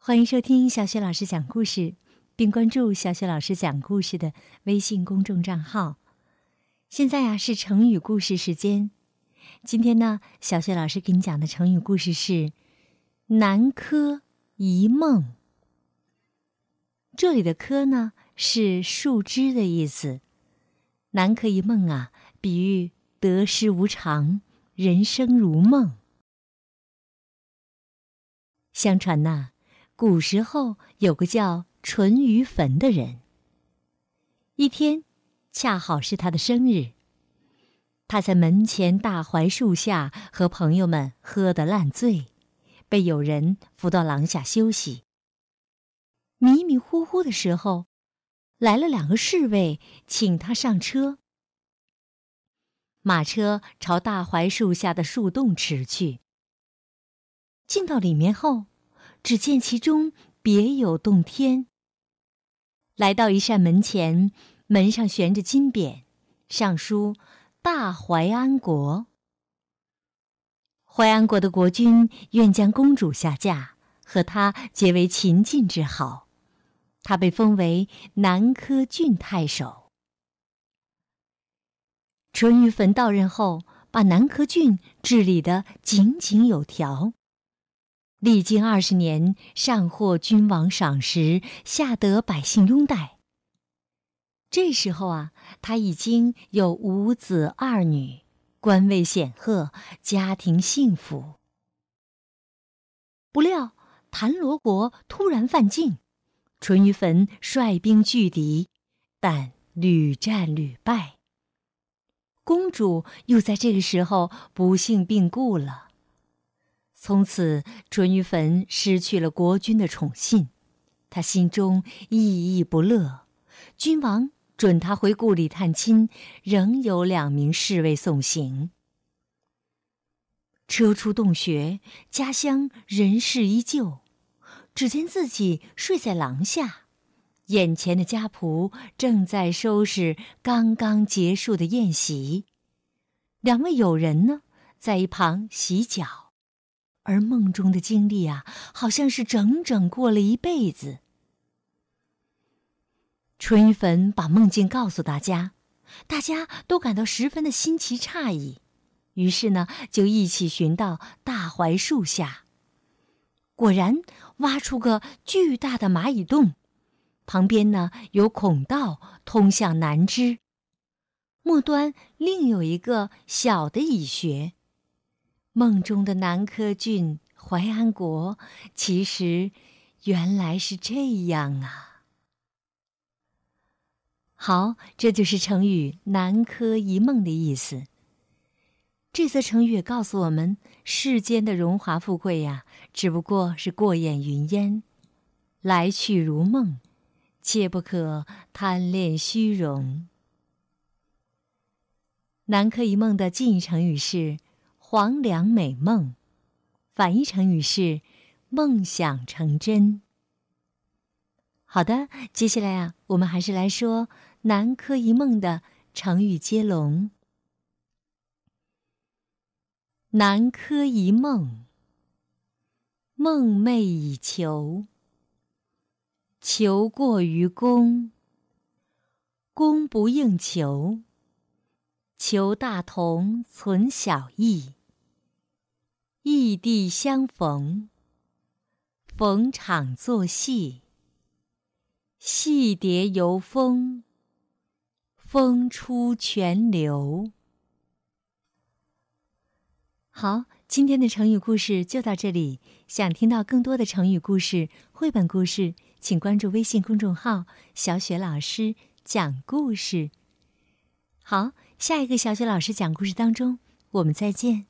欢迎收听小雪老师讲故事，并关注小雪老师讲故事的微信公众账号。现在呀是成语故事时间，今天呢，小雪老师给你讲的成语故事是“南柯一梦”。这里的“柯”呢是树枝的意思，“南柯一梦”啊，比喻得失无常，人生如梦。相传呐。古时候有个叫淳于棼的人。一天，恰好是他的生日。他在门前大槐树下和朋友们喝得烂醉，被有人扶到廊下休息。迷迷糊糊的时候，来了两个侍卫，请他上车。马车朝大槐树下的树洞驰去。进到里面后。只见其中别有洞天。来到一扇门前，门上悬着金匾，上书“大淮安国”。淮安国的国君愿将公主下嫁，和他结为秦晋之好。他被封为南柯郡太守。淳于棼到任后，把南柯郡治理得井井有条。历经二十年，上获君王赏识，下得百姓拥戴。这时候啊，他已经有五子二女，官位显赫，家庭幸福。不料谭罗国突然犯境，淳于棼率兵拒敌，但屡战屡败。公主又在这个时候不幸病故了。从此，淳于棼失去了国君的宠信，他心中抑郁不乐。君王准他回故里探亲，仍有两名侍卫送行。车出洞穴，家乡人事依旧，只见自己睡在廊下，眼前的家仆正在收拾刚刚结束的宴席，两位友人呢，在一旁洗脚。而梦中的经历啊，好像是整整过了一辈子。淳于棼把梦境告诉大家，大家都感到十分的新奇诧异，于是呢，就一起寻到大槐树下。果然，挖出个巨大的蚂蚁洞，旁边呢有孔道通向南枝，末端另有一个小的蚁穴。梦中的南柯郡淮安国，其实原来是这样啊！好，这就是成语“南柯一梦”的意思。这则成语也告诉我们，世间的荣华富贵呀，只不过是过眼云烟，来去如梦，切不可贪恋虚荣。南柯一梦的近义成语是。黄粱美梦，反义成语是梦想成真。好的，接下来啊，我们还是来说南柯一梦的成语接龙。南柯一梦，梦寐以求，求过于供，供不应求，求大同存小异。异地相逢，逢场作戏，戏蝶游风，风出泉流。好，今天的成语故事就到这里。想听到更多的成语故事、绘本故事，请关注微信公众号“小雪老师讲故事”。好，下一个小雪老师讲故事当中，我们再见。